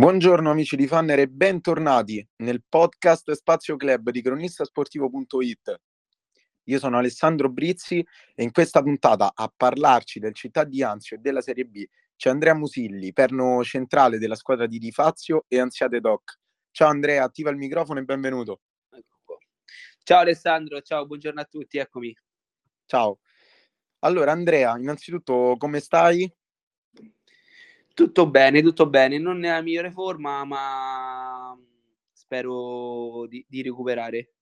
Buongiorno amici di Fanner e bentornati nel podcast Spazio Club di cronistasportivo.it. Io sono Alessandro Brizzi e in questa puntata a parlarci del Città di Anzio e della Serie B c'è Andrea Musilli, perno centrale della squadra di Di Fazio e Anziate Doc. Ciao Andrea, attiva il microfono e benvenuto. Ciao Alessandro, ciao, buongiorno a tutti, eccomi. Ciao. Allora Andrea, innanzitutto come stai? Tutto bene, tutto bene, non nella migliore forma, ma spero di, di recuperare.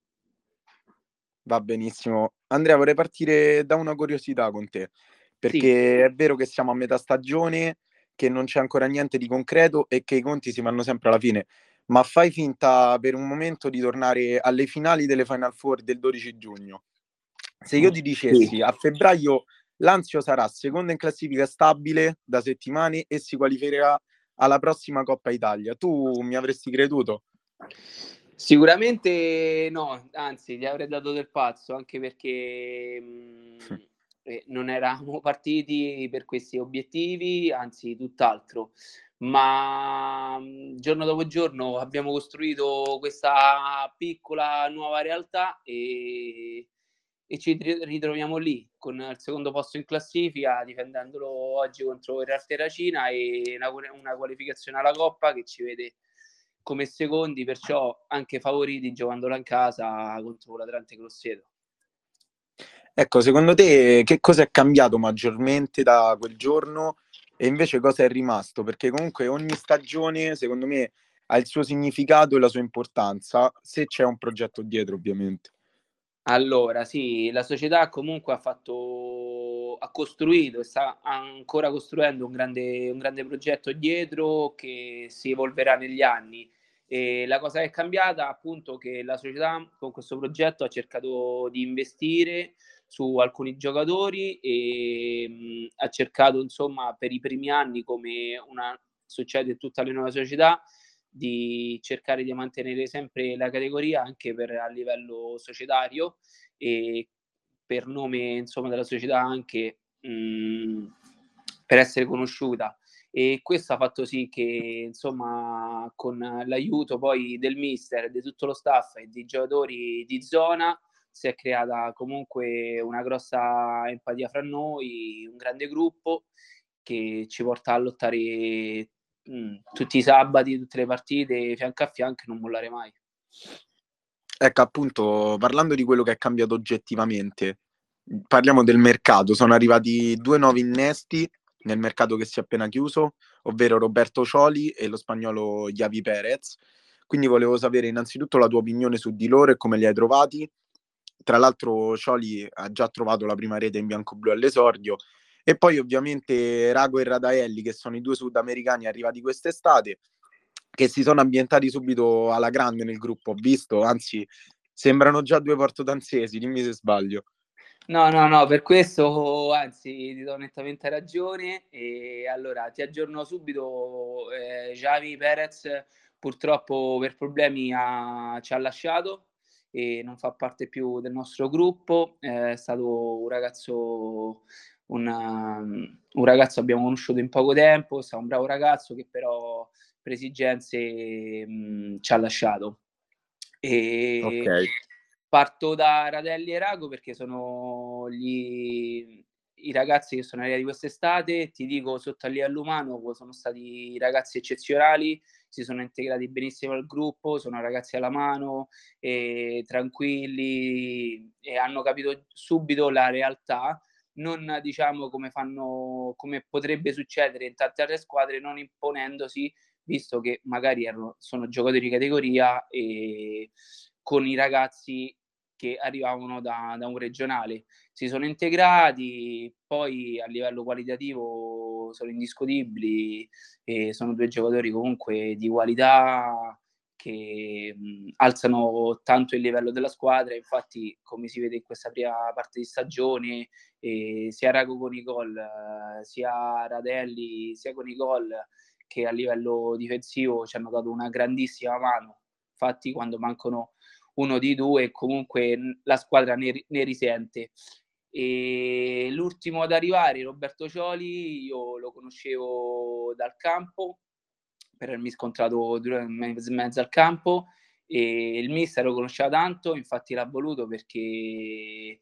Va benissimo. Andrea, vorrei partire da una curiosità con te perché sì. è vero che siamo a metà stagione, che non c'è ancora niente di concreto e che i conti si fanno sempre alla fine, ma fai finta per un momento di tornare alle finali delle Final Four del 12 giugno. Se io ti dicessi sì. a febbraio l'Anzio sarà seconda in classifica stabile da settimane e si qualificherà alla prossima Coppa Italia, tu mi avresti creduto? Sicuramente no, anzi, gli avrei dato del pazzo, anche perché mh, mm, eh, non eravamo partiti per questi obiettivi, anzi tutt'altro. Ma mh, giorno dopo giorno abbiamo costruito questa piccola nuova realtà e, e ci ritroviamo lì con il secondo posto in classifica, difendendolo oggi contro il Real Terracina e una, una qualificazione alla Coppa che ci vede come secondi, perciò anche favoriti giocandola in casa contro l'Atlante Grosseto. Ecco, secondo te che cosa è cambiato maggiormente da quel giorno e invece cosa è rimasto? Perché comunque ogni stagione, secondo me, ha il suo significato e la sua importanza, se c'è un progetto dietro, ovviamente. Allora, sì, la società comunque ha fatto, ha costruito e sta ancora costruendo un grande, un grande progetto dietro che si evolverà negli anni. E la cosa che è cambiata appunto che la società con questo progetto ha cercato di investire su alcuni giocatori e mh, ha cercato insomma per i primi anni come una, succede in tutte le nuove società di cercare di mantenere sempre la categoria anche per, a livello societario e per nome insomma della società anche mh, per essere conosciuta. E questo ha fatto sì che insomma con l'aiuto poi del mister, di tutto lo staff e di giocatori di zona si è creata comunque una grossa empatia fra noi, un grande gruppo che ci porta a lottare mh, tutti i sabati, tutte le partite, fianco a fianco non mollare mai. Ecco, appunto, parlando di quello che è cambiato oggettivamente, parliamo del mercato. Sono arrivati due nuovi innesti nel mercato che si è appena chiuso, ovvero Roberto Cioli e lo spagnolo Javi Perez. Quindi volevo sapere innanzitutto la tua opinione su di loro e come li hai trovati tra l'altro Cioli ha già trovato la prima rete in bianco-blu all'esordio e poi ovviamente Rago e Radaelli che sono i due sudamericani arrivati quest'estate che si sono ambientati subito alla grande nel gruppo, ho visto, anzi sembrano già due portodanzesi, dimmi se sbaglio. No, no, no, per questo anzi ti do nettamente ragione e allora ti aggiorno subito, eh, Javi Perez purtroppo per problemi ha, ci ha lasciato e non fa parte più del nostro gruppo, è stato un ragazzo, una, un ragazzo abbiamo conosciuto in poco tempo, è stato un bravo ragazzo che però per esigenze mh, ci ha lasciato. E okay. Parto da Radelli e Rago perché sono gli, i ragazzi che sono arrivati quest'estate, ti dico sotto a livello umano, sono stati ragazzi eccezionali, si sono integrati benissimo al gruppo, sono ragazzi alla mano, e tranquilli e hanno capito subito la realtà, non diciamo come fanno, come potrebbe succedere in tante altre squadre, non imponendosi, visto che magari erano, sono giocatori di categoria e con i ragazzi che arrivavano da, da, un regionale. Si sono integrati, poi a livello qualitativo sono indiscutibili e sono due giocatori comunque di qualità che mh, alzano tanto il livello della squadra. Infatti, come si vede in questa prima parte di stagione, eh, sia Rago con i gol, eh, sia Radelli, sia con i gol, che a livello difensivo ci hanno dato una grandissima mano. Infatti, quando mancano uno di due comunque la squadra ne, ne risente. E l'ultimo ad arrivare, Roberto Cioli, io lo conoscevo dal campo, per avermi scontrato in mezzo al campo e il mister lo conosceva tanto, infatti l'ha voluto perché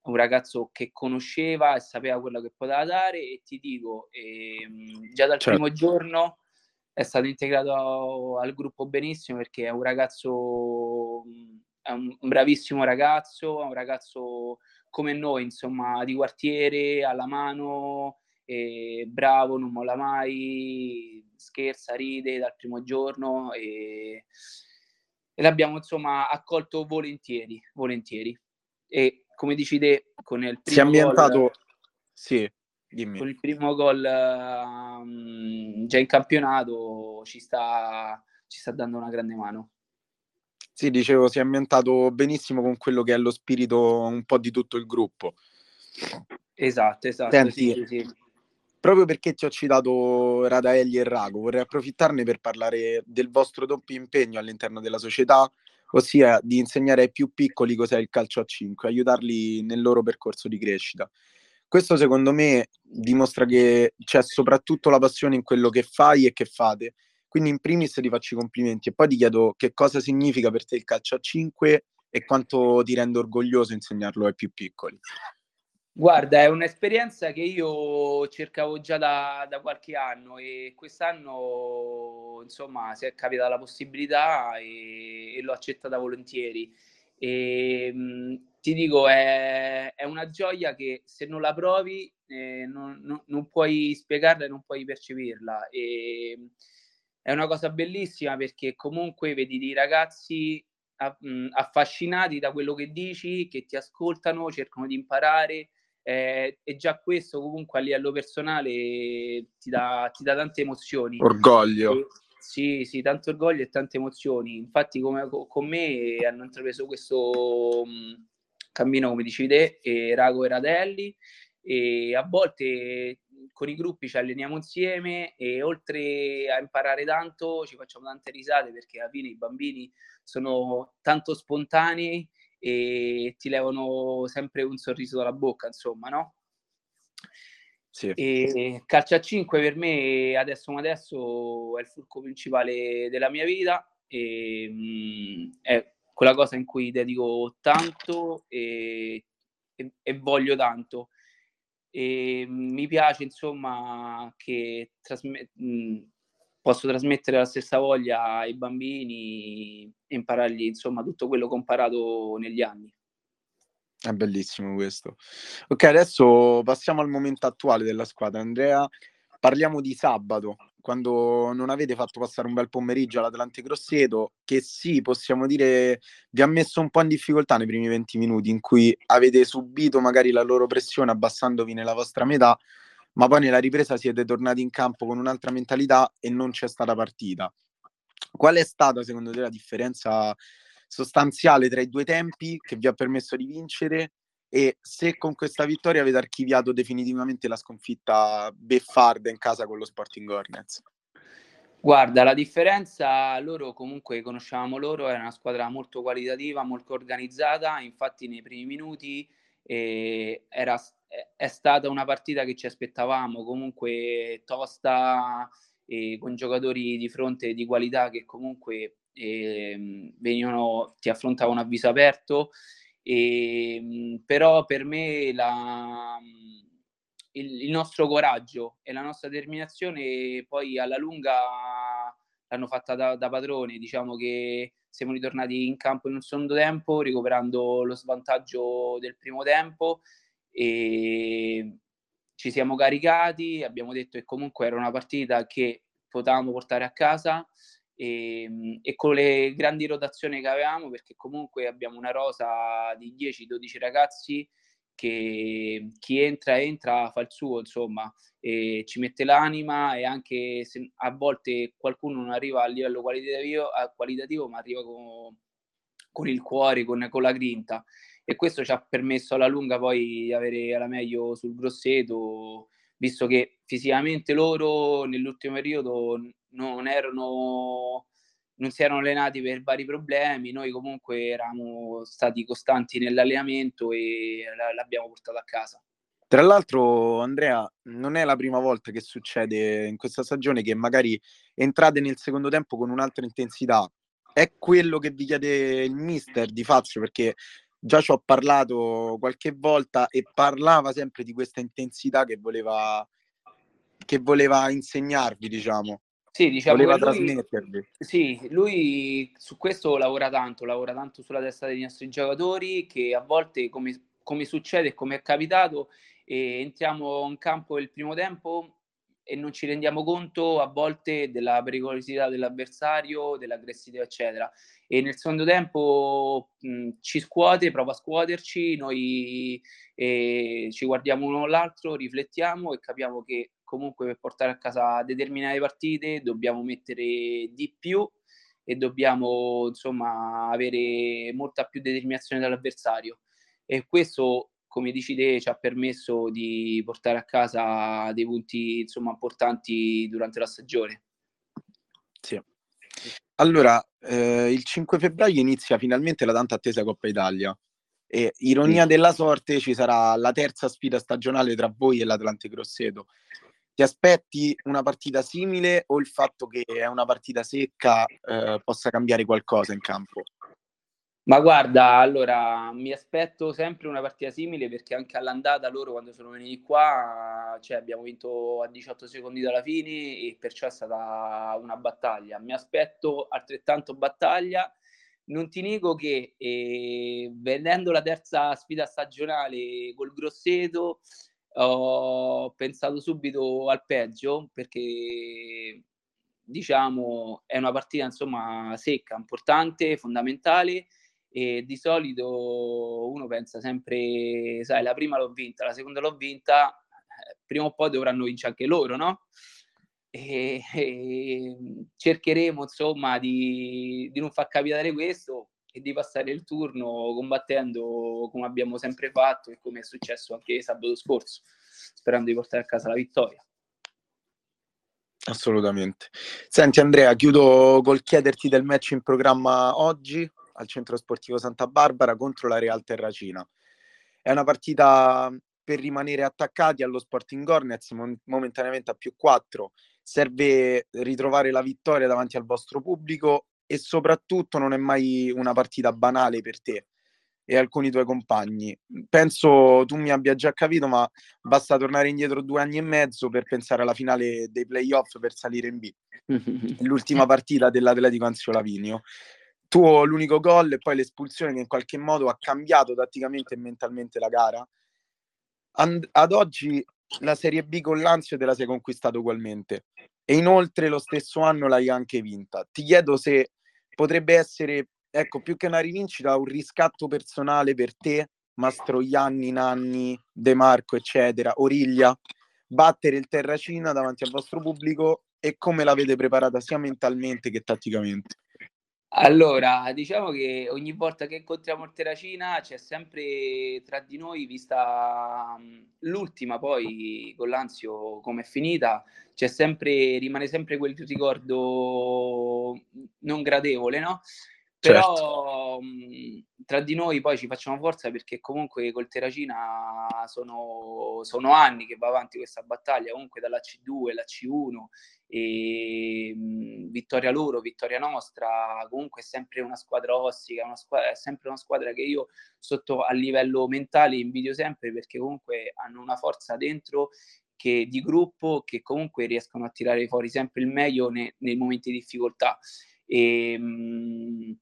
è un ragazzo che conosceva e sapeva quello che poteva dare e ti dico, ehm, già dal certo. primo giorno è stato integrato al gruppo benissimo perché è un ragazzo, è un bravissimo ragazzo, è un ragazzo come noi, insomma, di quartiere, alla mano, bravo, non molla mai, scherza, ride dal primo giorno e, e l'abbiamo insomma accolto volentieri, volentieri. E come dici te, con il primo si è ambientato, gol, sì, dimmi. Con il primo gol um, già in campionato ci sta, ci sta dando una grande mano. Sì, dicevo, si è ambientato benissimo con quello che è lo spirito un po' di tutto il gruppo. Esatto, esatto. Senti, sì, sì. Proprio perché ti ho citato Radaelli e Rago, vorrei approfittarne per parlare del vostro doppio impegno all'interno della società, ossia di insegnare ai più piccoli cos'è il calcio a 5, aiutarli nel loro percorso di crescita. Questo secondo me dimostra che c'è soprattutto la passione in quello che fai e che fate. Quindi in primis ti faccio i complimenti e poi ti chiedo che cosa significa per te il calcio a 5 e quanto ti rende orgoglioso insegnarlo ai più piccoli. Guarda, è un'esperienza che io cercavo già da, da, qualche anno e quest'anno insomma si è capita la possibilità e, e l'ho accettata volentieri. E, mh, ti dico, è, è, una gioia che se non la provi eh, non, non, non, puoi spiegarla e non puoi percepirla. E, è una cosa bellissima perché comunque vedi dei ragazzi affascinati da quello che dici, che ti ascoltano, cercano di imparare eh, e già questo comunque a livello personale ti dà, ti dà tante emozioni. Orgoglio. E, sì, sì, tanto orgoglio e tante emozioni. Infatti come, con me hanno intrapreso questo mh, cammino, come dicevi te, e Rago e Radelli, e a volte con i gruppi ci alleniamo insieme e oltre a imparare tanto ci facciamo tante risate perché alla fine i bambini sono tanto spontanei e ti levano sempre un sorriso dalla bocca, insomma, no? Sì. E calcio a 5 per me adesso come adesso è il fulcro principale della mia vita e mh, mm, è quella cosa in cui dedico tanto e, e, e voglio tanto. E mm, mi piace insomma che trasme- mh, mm, posso trasmettere la stessa voglia ai bambini e imparargli insomma tutto quello che ho imparato negli anni. È bellissimo questo. Ok, adesso passiamo al momento attuale della squadra. Andrea, parliamo di sabato, quando non avete fatto passare un bel pomeriggio all'Atlante Grosseto, che sì, possiamo dire, vi ha messo un po' in difficoltà nei primi 20 minuti, in cui avete subito magari la loro pressione abbassandovi nella vostra metà, ma poi nella ripresa siete tornati in campo con un'altra mentalità e non c'è stata partita. Qual è stata secondo te la differenza sostanziale tra i due tempi che vi ha permesso di vincere e se con questa vittoria avete archiviato definitivamente la sconfitta beffarda in casa con lo Sporting Hornets? Guarda, la differenza, loro comunque conoscevamo loro, era una squadra molto qualitativa, molto organizzata, infatti nei primi minuti eh, era è stata una partita che ci aspettavamo, comunque tosta, e con giocatori di fronte di qualità che comunque eh, venivano, ti affrontavano a viso aperto. E, ehm, però per me la, il, il, nostro coraggio e la nostra determinazione poi alla lunga l'hanno fatta da, da padrone. Diciamo che siamo ritornati in campo in un secondo tempo, recuperando lo svantaggio del primo tempo e ci siamo caricati, abbiamo detto che comunque era una partita che potevamo portare a casa e, e, con le grandi rotazioni che avevamo, perché comunque abbiamo una rosa di 10-12 ragazzi che chi entra entra fa il suo, insomma, ci mette l'anima e anche se a volte qualcuno non arriva a livello qualitativo, qualitativo ma arriva con, con il cuore, con, con la grinta e questo ci ha permesso alla lunga poi di avere la meglio sul Grosseto, visto che fisicamente loro nell'ultimo periodo non erano non si erano allenati per vari problemi, noi comunque eravamo stati costanti nell'allenamento e l'abbiamo portato a casa. Tra l'altro, Andrea, non è la prima volta che succede in questa stagione che magari entrate nel secondo tempo con un'altra intensità. È quello che vi chiede il mister di Fazio, perché già ci ho parlato qualche volta e parlava sempre di questa intensità che voleva, che voleva insegnarvi, diciamo. Sì, diciamo voleva lui, trasmettervi. Sì, lui su questo lavora tanto, lavora tanto sulla testa dei nostri giocatori che a volte, come, come succede e come è capitato, eh, entriamo in campo il primo tempo e non ci rendiamo conto a volte della pericolosità dell'avversario, dell'aggressività, eccetera. E nel secondo tempo mh, ci scuote, prova a scuoterci, noi eh, ci guardiamo uno all'altro, riflettiamo e capiamo che comunque per portare a casa determinate partite dobbiamo mettere di più e dobbiamo insomma avere molta più determinazione dall'avversario. E questo come dici te, ci ha permesso di portare a casa dei punti insomma, importanti durante la stagione. Sì. Allora, eh, il 5 febbraio inizia finalmente la tanto attesa Coppa Italia e ironia sì. della sorte ci sarà la terza sfida stagionale tra voi e l'Atlante Grosseto. Ti aspetti una partita simile o il fatto che è una partita secca eh, possa cambiare qualcosa in campo? Ma guarda, allora mi aspetto sempre una partita simile perché anche all'andata loro quando sono venuti qua, cioè abbiamo vinto a 18 secondi dalla fine e perciò è stata una battaglia. Mi aspetto altrettanto battaglia. Non ti nego che eh, vedendo la terza sfida stagionale col Grosseto ho pensato subito al peggio perché diciamo è una partita insomma secca, importante, fondamentale e di solito uno pensa sempre, sai, la prima l'ho vinta, la seconda l'ho vinta, eh, prima o poi dovranno vincere anche loro, no? E, e cercheremo insomma di, di non far capitare questo e di passare il turno combattendo come abbiamo sempre fatto e come è successo anche sabato scorso, sperando di portare a casa la vittoria. Assolutamente. Senti Andrea, chiudo col chiederti del match in programma oggi al centro sportivo Santa Barbara contro la Real Terracina. È una partita per rimanere attaccati allo Sporting Hornets momentaneamente a più 4. Serve ritrovare la vittoria davanti al vostro pubblico e soprattutto non è mai una partita banale per te e alcuni tuoi compagni. Penso tu mi abbia già capito, ma basta tornare indietro due anni e mezzo per pensare alla finale dei playoff per salire in B. L'ultima partita dell'Atletico Anzio Lavinio tuo l'unico gol e poi l'espulsione che in qualche modo ha cambiato tatticamente e mentalmente la gara. And- ad oggi la Serie B con l'Anzio te la sei conquistata ugualmente e inoltre lo stesso anno l'hai anche vinta. Ti chiedo se potrebbe essere, ecco, più che una rivincita, un riscatto personale per te, Mastroianni, Nanni, De Marco, eccetera, Origlia, battere il Terracina davanti al vostro pubblico e come l'avete preparata sia mentalmente che tatticamente. Allora, diciamo che ogni volta che incontriamo il Terracina c'è sempre tra di noi, vista l'ultima poi con l'Anzio come è finita, c'è sempre, rimane sempre quel ricordo non gradevole, no? Però certo. tra di noi poi ci facciamo forza perché comunque col Terracina sono, sono anni che va avanti questa battaglia, comunque dalla C2, la C1 e vittoria loro, vittoria nostra, comunque è sempre una squadra ostica, una squadra, è sempre una squadra che io sotto a livello mentale invidio sempre perché comunque hanno una forza dentro che, di gruppo che comunque riescono a tirare fuori sempre il meglio ne, nei momenti di difficoltà. E, mh,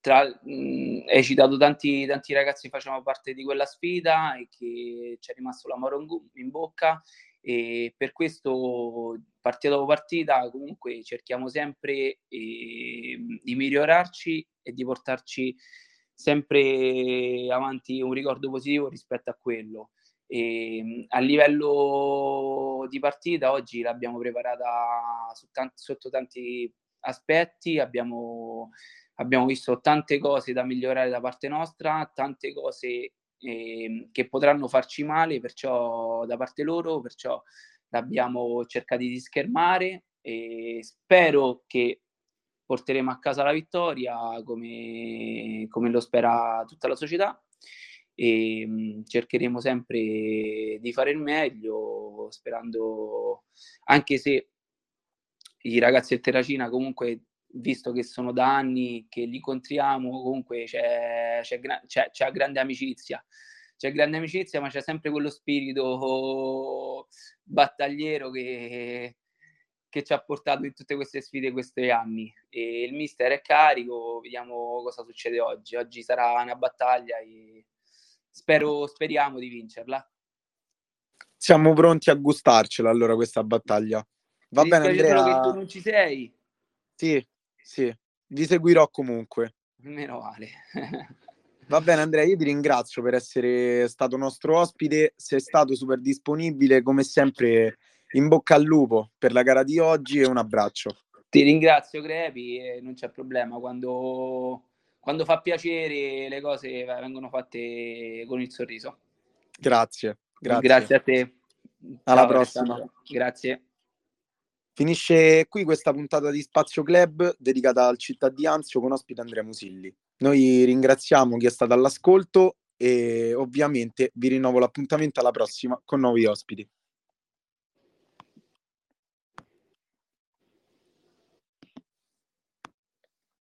tra, mh, hai citato tanti, tanti ragazzi che facevano parte di quella sfida e che ci è rimasto l'amore in bocca e per questo partita dopo partita comunque cerchiamo sempre eh, di migliorarci e di portarci sempre avanti un ricordo positivo rispetto a quello. E, a livello di partita oggi l'abbiamo preparata su tanti, sotto tanti aspetti, abbiamo, abbiamo visto tante cose da migliorare da parte nostra, tante cose eh, che potranno farci male, perciò da parte loro, perciò l'abbiamo cercato di schermare e spero che porteremo a casa la vittoria come, come lo spera tutta la società. E mh, cercheremo sempre di fare il meglio, sperando, anche se i ragazzi del Terracina comunque visto che sono da anni che li incontriamo, comunque c'è, c'è, c'è, c'è grande amicizia. C'è grande amicizia, ma c'è sempre quello spirito battagliero che, che ci ha portato in tutte queste sfide questi anni. E il mister è carico, vediamo cosa succede oggi. Oggi sarà una battaglia e spero, speriamo di vincerla. Siamo pronti a gustarcela allora questa battaglia. Va bene Andrea. che tu non ci sei. Sì, sì, vi seguirò comunque. Meno male. Va bene Andrea, io ti ringrazio per essere stato nostro ospite, sei stato super disponibile, come sempre in bocca al lupo per la gara di oggi e un abbraccio. Ti ringrazio Crepi, non c'è problema, quando, quando fa piacere le cose vengono fatte con il sorriso. Grazie, grazie. Grazie a te. Alla Ciao, prossima. Grazie. Finisce qui questa puntata di Spazio Club dedicata al città di Anzio con ospite Andrea Musilli. Noi ringraziamo chi è stato all'ascolto e ovviamente vi rinnovo l'appuntamento alla prossima con nuovi ospiti.